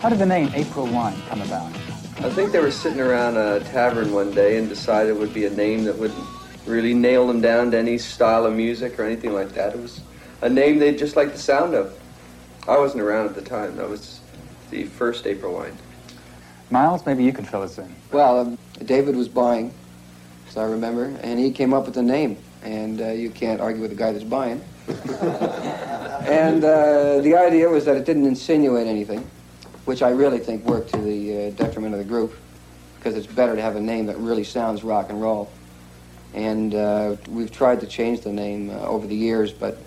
How did the name April Wine come about? I think they were sitting around a tavern one day and decided it would be a name that wouldn't really nail them down to any style of music or anything like that. It was a name they just liked the sound of. I wasn't around at the time. That was the first April Wine. Myles, maybe you could fill us in. Well, um, David was buying, as I remember, and he came up with the name. And uh, you can't argue with a guy that's buying. and uh, the idea was that it didn't insinuate anything which I really think worked to the uh, detriment of the group, because it's better to have a name that really sounds rock and roll. And uh, we've tried to change the name uh, over the years, but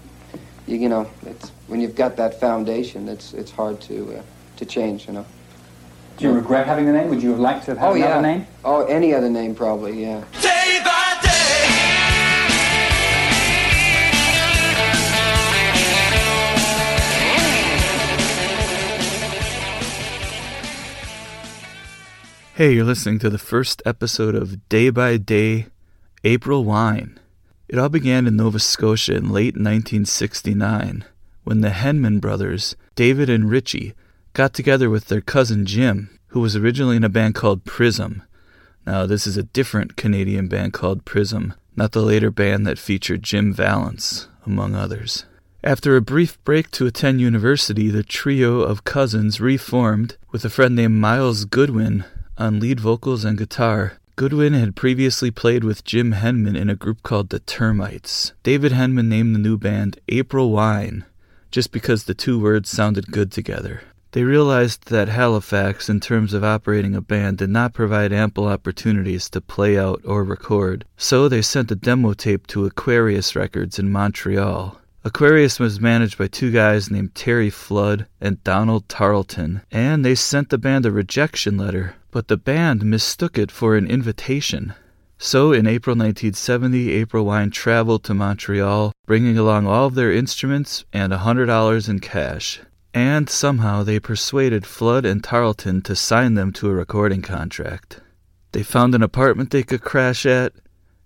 you, you, know, it's, when you've got that foundation, it's it's hard to uh, to change. You know. Do you regret having the name? Would you have liked to have had oh, another yeah. name? Oh, any other name probably, yeah. Hey, you're listening to the first episode of Day by Day April Wine. It all began in Nova Scotia in late 1969 when the Henman brothers, David and Ritchie, got together with their cousin Jim, who was originally in a band called Prism. Now, this is a different Canadian band called Prism, not the later band that featured Jim Vallance, among others. After a brief break to attend university, the trio of cousins reformed with a friend named Myles Goodwyn on lead vocals and guitar. Goodwyn had previously played with Jim Henman in a group called the Termites. David Henman named the new band April Wine, just because the two words sounded good together. They realized that Halifax, in terms of operating a band, did not provide ample opportunities to play out or record, so they sent a demo tape to Aquarius Records in Montreal. Aquarius was managed by two guys named Terry Flood and Donald Tarlton, and they sent the band a rejection letter but the band mistook it for an invitation. So in April 1970, April Wine traveled to Montreal, bringing along all of their instruments and a $100 in cash. And somehow they persuaded Flood and Tarlton to sign them to a recording contract. They found an apartment they could crash at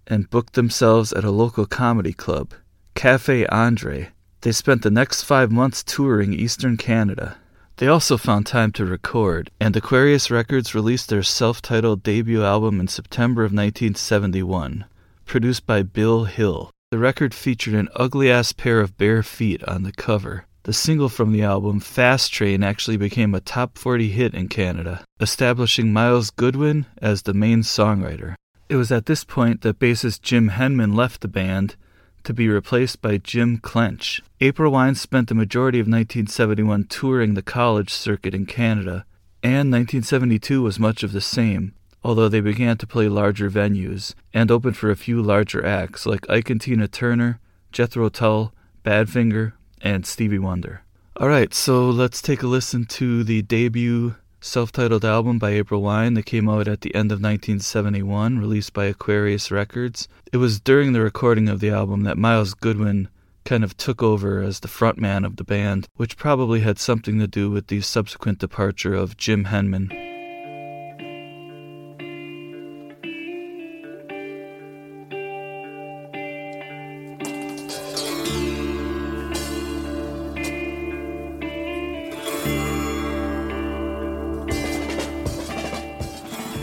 and booked themselves at a local comedy club, Cafe Andre. They spent the next five months touring eastern Canada. They also found time to record, and Aquarius Records released their self titled debut album in September of 1971, produced by Bill Hill. The record featured an ugly ass pair of bare feet on the cover. The single from the album, Fast Train, actually became a top 40 hit in Canada, establishing Myles Goodwyn as the main songwriter. It was at this point that bassist Jim Henman left the band to be replaced by Jim Clench. April Wine spent the majority of 1971 touring the college circuit in Canada, and 1972 was much of the same, although they began to play larger venues and opened for a few larger acts like Ike and Tina Turner, Jethro Tull, Badfinger, and Stevie Wonder. All right, so let's take a listen to the debut self titled album by April Wine that came out at the end of 1971, released by Aquarius Records. It was during the recording of the album that Myles Goodwyn kind of took over as the frontman of the band, which probably had something to do with the subsequent departure of Jim Henman.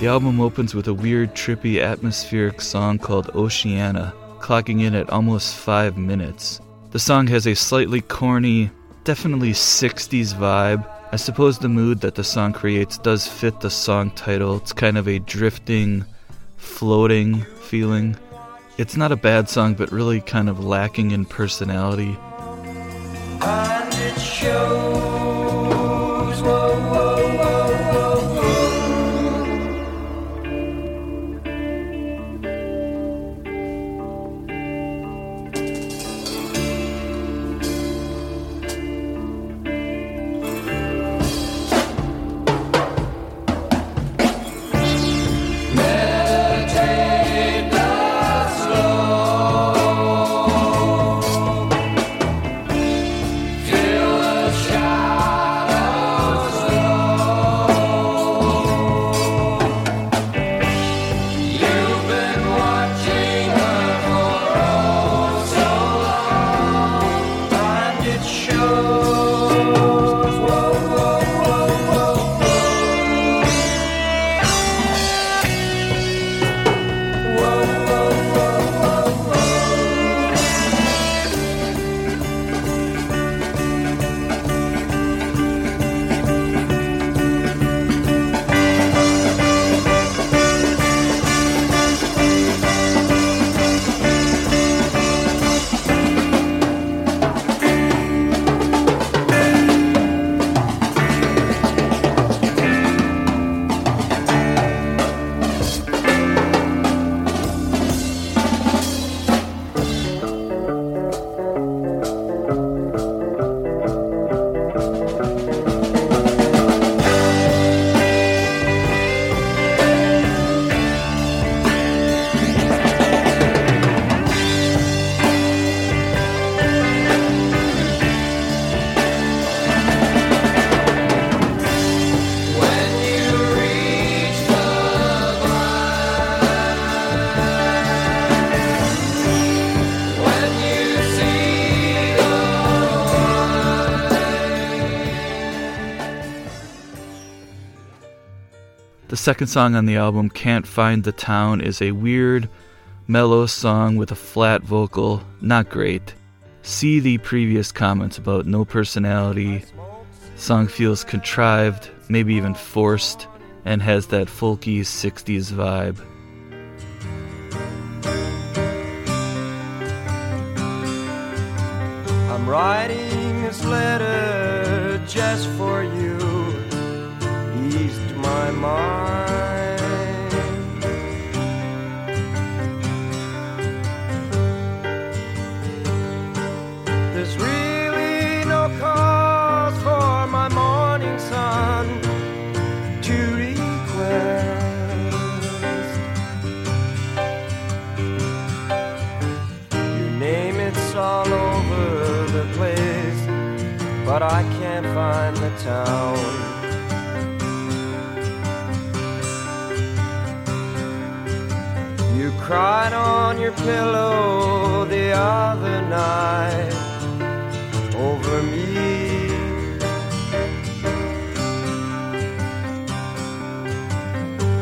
The album opens with a weird, trippy, atmospheric song called Oceana, clocking in at almost five minutes. The song has a slightly corny, definitely 60s vibe, I suppose the mood that the song creates does fit the song title. It's kind of a drifting, floating feeling. It's not a bad song, but really kind of lacking in personality. And it shows. The second song on the album, Can't Find the Town, is a weird, mellow song with a flat vocal. Not great. See the previous comments about no personality. Song feels contrived, maybe even forced, and has that folky 60s vibe. I'm writing this letter just for you. My mind. There's really no cause for my morning sun to request. Your name it's all over the place, but I can't find the town. Cried on your pillow the other night over me.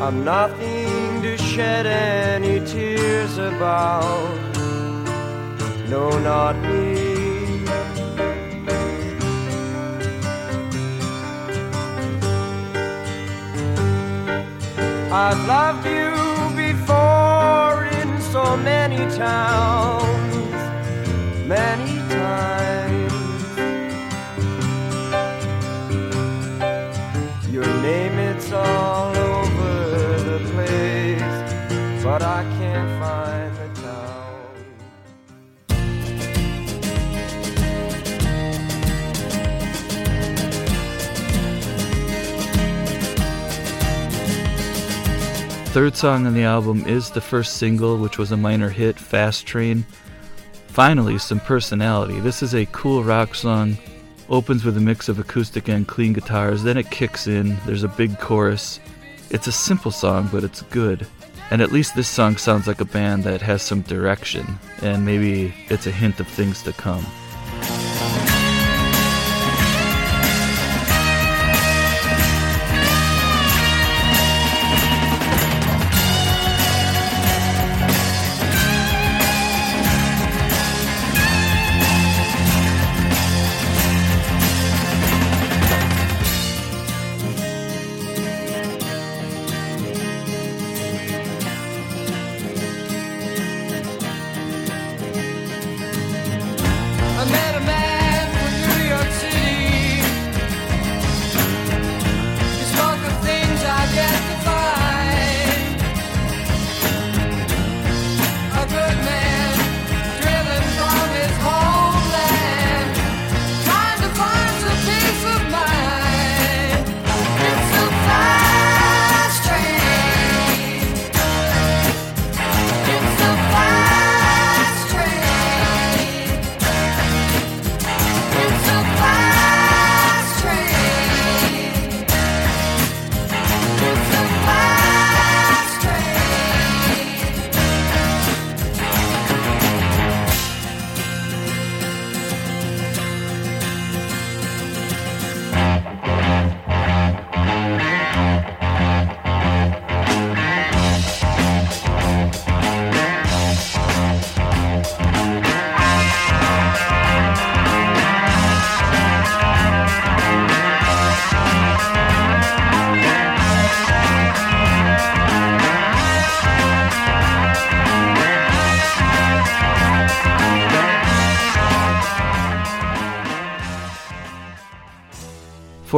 I'm nothing to shed any tears about. No, not me. I've loved you so many towns, many Third song on the album is the first single, which was a minor hit, Fast Train. Finally, some personality. This is a cool rock song. Opens with a mix of acoustic and clean guitars, then it kicks in. There's a big chorus. It's a simple song, but it's good. And at least this song sounds like a band that has some direction, and maybe it's a hint of things to come.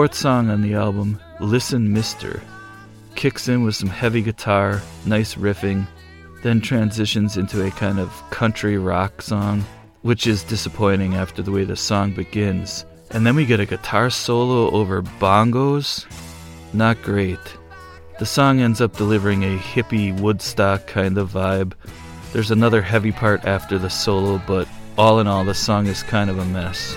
Fourth song on the album, Listen Mister, kicks in with some heavy guitar, nice riffing, then transitions into a kind of country rock song, which is disappointing after the way the song begins. And then we get a guitar solo over bongos. Not great. The song ends up delivering a hippie Woodstock kind of vibe. There's another heavy part after the solo, but all in all, the song is kind of a mess.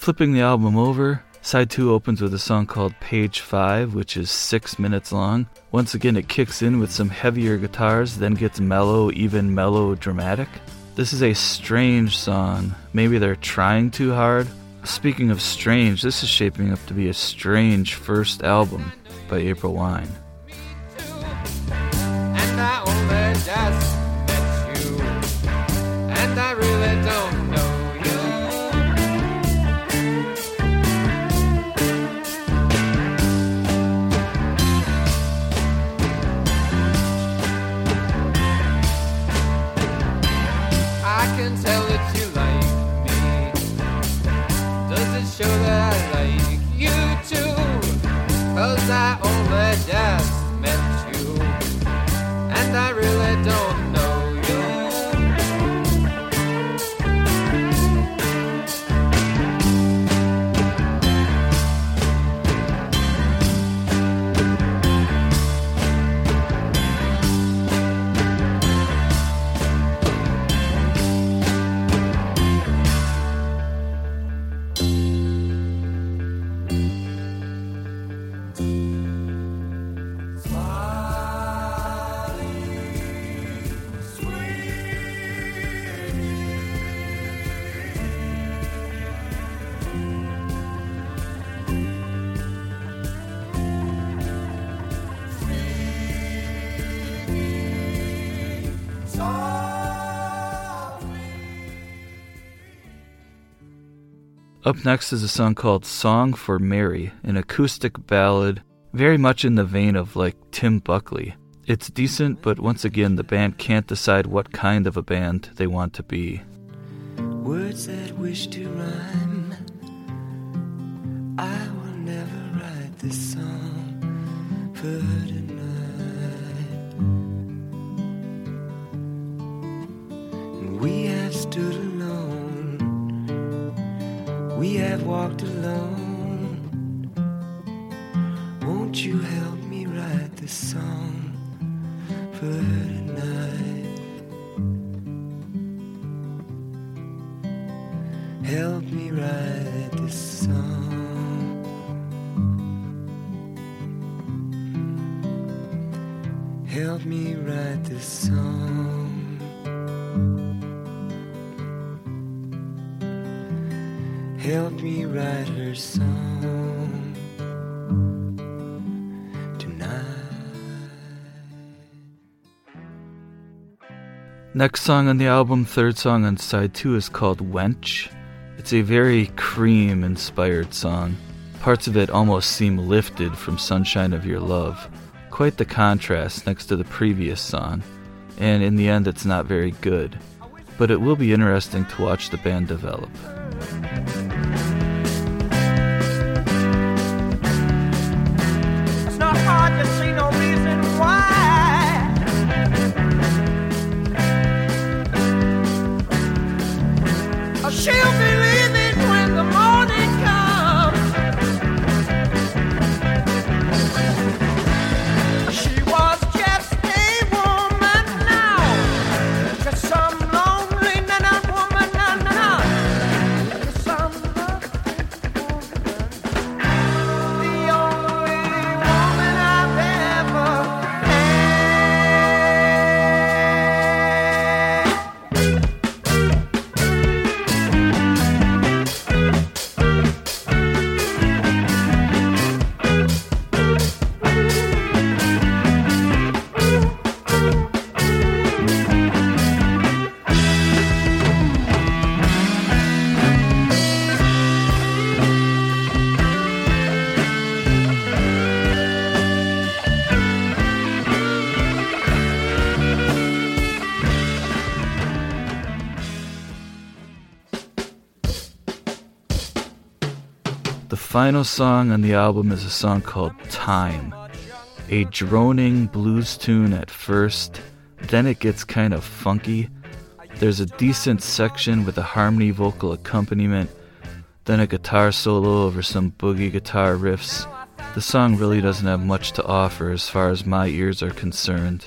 Flipping the album over, side 2 opens with a song called Page 5, which is 6 minutes long. Once again, it kicks in with some heavier guitars, then gets mellow, even mellow dramatic. This is a strange song. Maybe they're trying too hard. Speaking of strange, this is shaping up to be a strange first album by April Wine. I really don't Up next is a song called Song for Mary, an acoustic ballad very much in the vein of like Tim Buckley. It's decent, but once again, the band can't decide what kind of a band they want to be. Words that wish to rhyme. I will never write this song for tonight. We have walked alone. Won't you help me write this song for Next song on the album, third song on side two, is called Wench. It's a very cream inspired song. Parts of it almost seem lifted from Sunshine of Your Love. Quite the contrast next to the previous song, and in the end, it's not very good. But it will be interesting to watch the band develop. Final song on the album is a song called Time. A droning blues tune at first, then it gets kind of funky. There's a decent section with a harmony vocal accompaniment, then a guitar solo over some boogie guitar riffs. The song really doesn't have much to offer as far as my ears are concerned.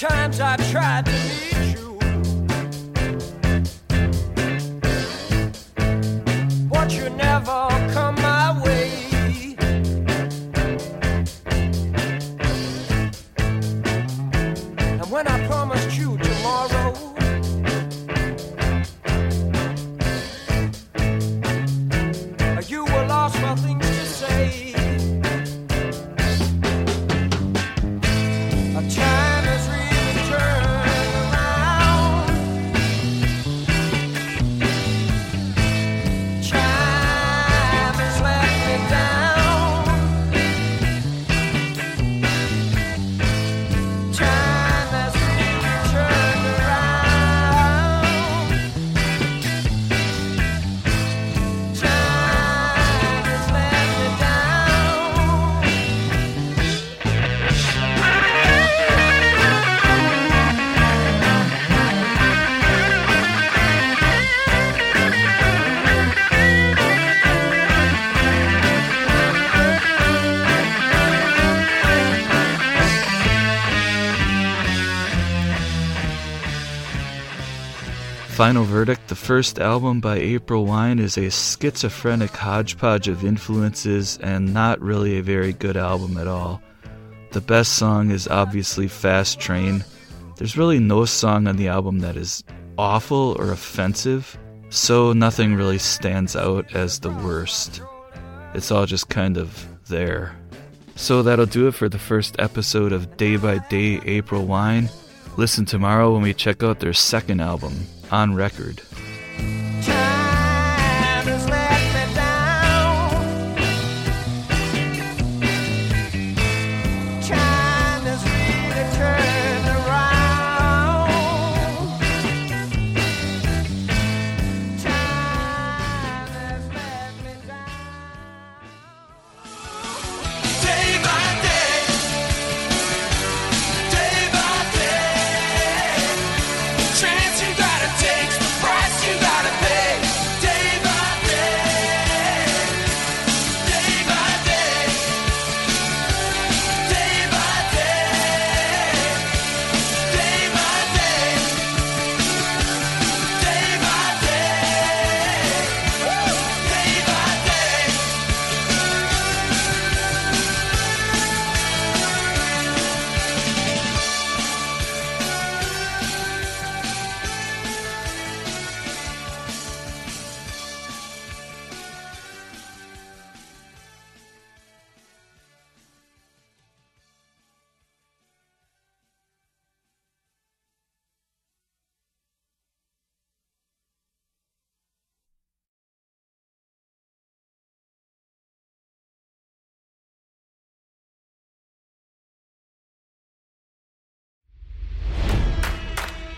Times I tried to meet Final verdict the first album by April Wine is a schizophrenic hodgepodge of influences and not really a very good album at all. The best song is obviously Fast Train. There's really no song on the album that is awful or offensive, so nothing really stands out as the worst. It's all just kind of there. So that'll do it for the first episode of Day by Day April Wine. Listen tomorrow when we check out their second album, On Record.